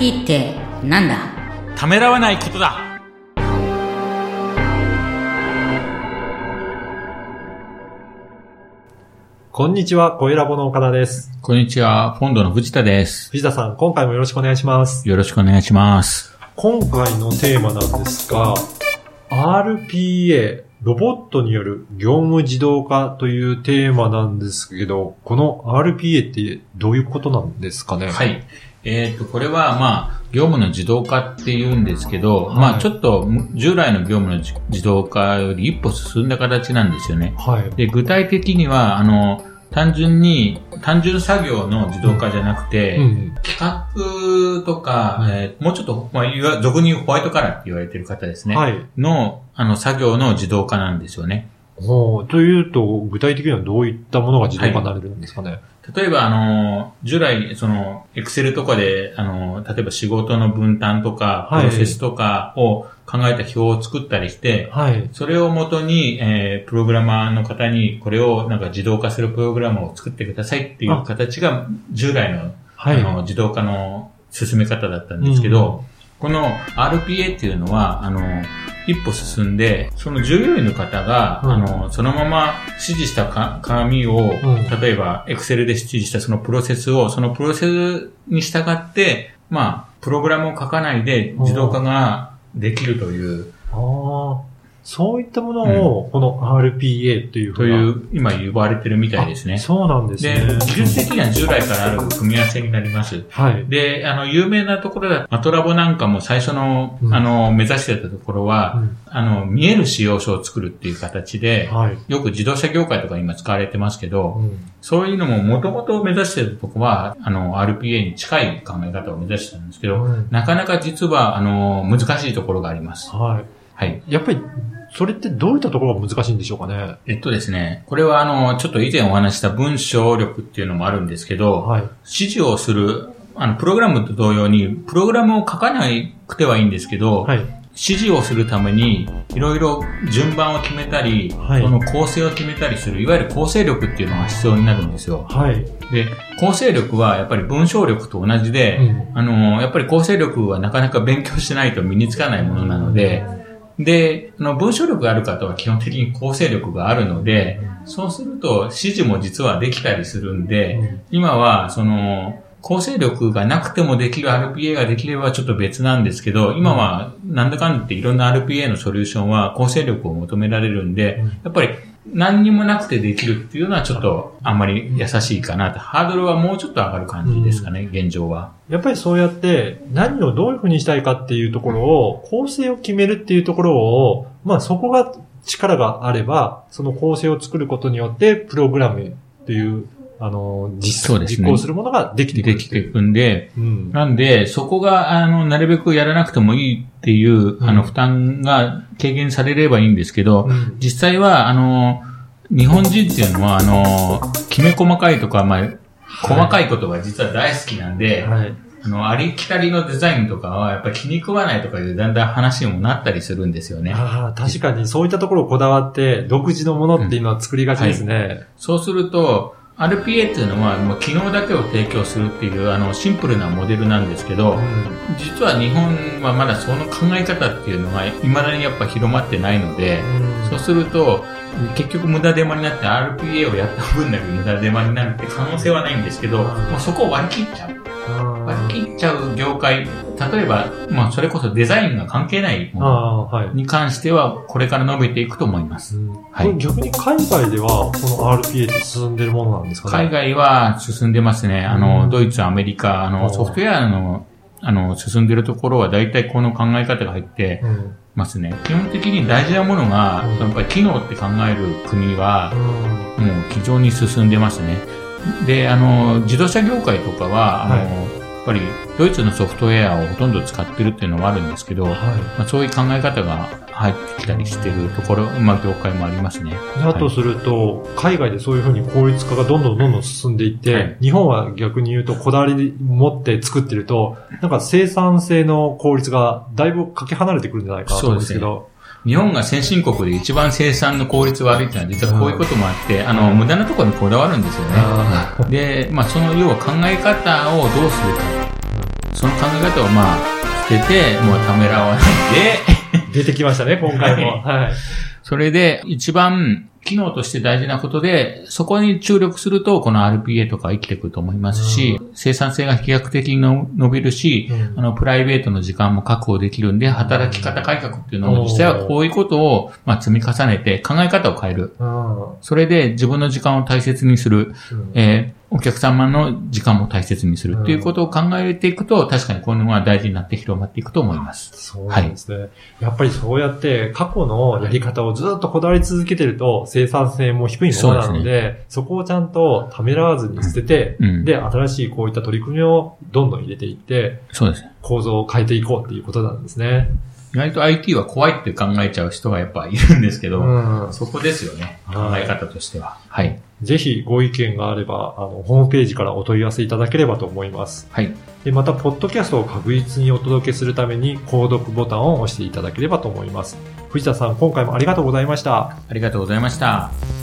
IT ってなんだ？ためらわないことだこんにちは、声ラボの岡田です。こんにちは、フォンドの藤田です。藤田さん、今回もよろしくお願いします。よろしくお願いします。今回のテーマなんですが、RPA、ロボットによる業務自動化というテーマなんですけど、この RPA ってどういうことなんですかね？はい。えっ、と、これは、まあ、業務の自動化って言うんですけど、はいまあ、ちょっと、従来の業務の自自動化より一歩進んだ形なんですよね。はい。で、具体的には、あの、単純に、単純作業の自動化じゃなくて、うん。企画とか、えーもうちょっと、まあ、俗に言うホワイトカラーって言われてる方ですね。はい。の、あの、作業の自動化なんですよね。ほうというと、具体的にはどういったものが自動化になれるんですかね、例えば、あの、従来、その、エクセルとかで、あの、例えば仕事の分担とか、はいプロセスとかを考えた表を作ったりして、はい。それをもとに、えープログラマーの方に、これをなんか自動化するプログラムを作ってくださいっていう形が、従来の、はい。あの、自動化の進め方だったんですけど、この RPA っていうのは、あの、一歩進んで、その従業員の方が、うん。あの、そのまま指示したか紙を、ん。例えば、Excel で指示したそのプロセスを、そのプロセスに従って、まあ、プログラムを書かないで自動化ができるという、そういったものを、この RPA というふという、今呼ばれてるみたいですね。そうなんですでね。、技術的には従来からある組み合わせになります。はい。で、あの、有名なところだマトラボなんかも最初の、うんあの、目指してたところは、うんあの、見える仕様書を作るっていう形で、はい。よく自動車業界とか今使われてますけど、うんそういうのももともと目指してたところは、あの、RPA に近い考え方を目指してたんですけど、うんなかなか実は、あの、難しいところがあります。ははい。い。やっぱり、それってどういったところが難しいんでしょうかね？えっとですね、これはあの、ちょっと以前お話しした文章力っていうのもあるんですけど、はい。指示をする、あの、プログラムと同様に、プログラムを書かなくてはいいんですけど、はい。指示をするために、いろいろ順番を決めたり、はいその構成を決めたりする、いわゆる構成力っていうのが必要になるんですよ。はい。で、構成力はやっぱり文章力と同じで、うんあの、やっぱり構成力はなかなか勉強しないと身につかないものなので、で、あの文章力がある方は基本的に構成力があるので、そうすると指示も実はできたりするんで、うん。今は、その、構成力がなくてもできる RPA ができればちょっと別なんですけど、今はなんだかんだ言っていろんな RPA のソリューションは構成力を求められるんで、やっぱり何にもなくてできるっていうのはちょっとあんまり優しいかなと。ハードルはもうちょっと上がる感じですかね、現状は。やっぱりそうやって、何をどういうふうにしたいかっていうところを、構成を決めるっていうところを、まあそこが力があれば、その構成を作ることによって、プログラムっていう、あの、実ね実行するものができてくでるっていう。きていくんで、うん。なんで、そこが、あの、なるべくやらなくてもいいっていう、あの、うん負担が軽減されればいいんですけど、うん実際は、あの、日本人っていうのは、あの、きめ細かいとか、まあ、細かいことが実は大好きなんで、はい。あの、ありきたりのデザインとかは、やっぱり気に食わないとかいうだんだん話にもなったりするんですよね。ああ、確かにそういったところをこだわって、独自のものっていうのは作りがちですね。そうすると、RPA っていうのは、もう機能だけを提供するっていう、あの、シンプルなモデルなんですけど、実は日本はまだその考え方っていうのが、未だにやっぱ広まってないので、うん。そうすると、結局無駄手間になって RPA をやった分だけ無駄手間になるって可能性はないんですけど、うん。もうそこを割り切っちゃう。割り切っちゃう業界、例えば、まあそれこそデザインが関係ないもの。に関しては、これから伸びていくと思います。はい逆に海外では、この RPA って進んでるものなんですかね？海外は進んでますね。あうの、んドイツ、アメリカ、あうんの、ソフトウェアの、あの、進んでるところは大体この考え方が入ってうん。ますね。基本的に大事なものが、うんやっぱり機能って考える国はう、ん。もう非常に進んでますね。で、あの、自動車業界とかは、あの、ぱりドイツのソフトウェアをほとんど使ってるっていうのはあるんですけど、はまあ、そういう考え方が入ってきたりしてるところ、まあ、業界もありますね。い。だとすると、海外でそういうふうに効率化がどんどんどんどん進んでいって、はい日本は逆に言うとこだわり持って作ってると、なんか生産性の効率がだいぶかけ離れてくるんじゃないかなと思うんですけど、日本が先進国で一番生産の効率悪いっていうのは実はこういうこともあって、あの、無駄なところにこだわるんですよね。あで、まあ、その要は考え方をどうするか。その考え方をまあ、捨てて、もうためらわないで、出てきましたね、今回も。はい。それで一番機能として大事なことで、そこに注力すると、この RPA とか生きてくると思いますし、生産性が飛躍的にの伸びるし、うん。あの、プライベートの時間も確保できるんで、働き方改革っていうのも、実際はこういうことを、まあ、積み重ねて考え方を変える。うんそれで自分の時間を大切にする。うん。えーお客様の時間も大切にするっていうことを考えていくと、確かにこういうのが大事になって広まっていくと思います。そうですね。やっぱりそうやって過去のやり方をずっとこだわり続けてると生産性も低いものなので、そこをちゃんとためらわずに捨てて、うんで、新しいこういった取り組みをどんどん入れていって、そうですね。構造を変えていこうっていうことなんですね。意外と IT は怖いって考えちゃう人がやっぱいるんですけど、うんそこですよね。考はいえ方としては。はい。ぜひご意見があれば、あの、ホームページからお問い合わせいただければと思います。はい。で、また、ポッドキャストを確実にお届けするために、購読ボタンを押していただければと思います。藤田さん、今回もありがとうございました。ありがとうございました。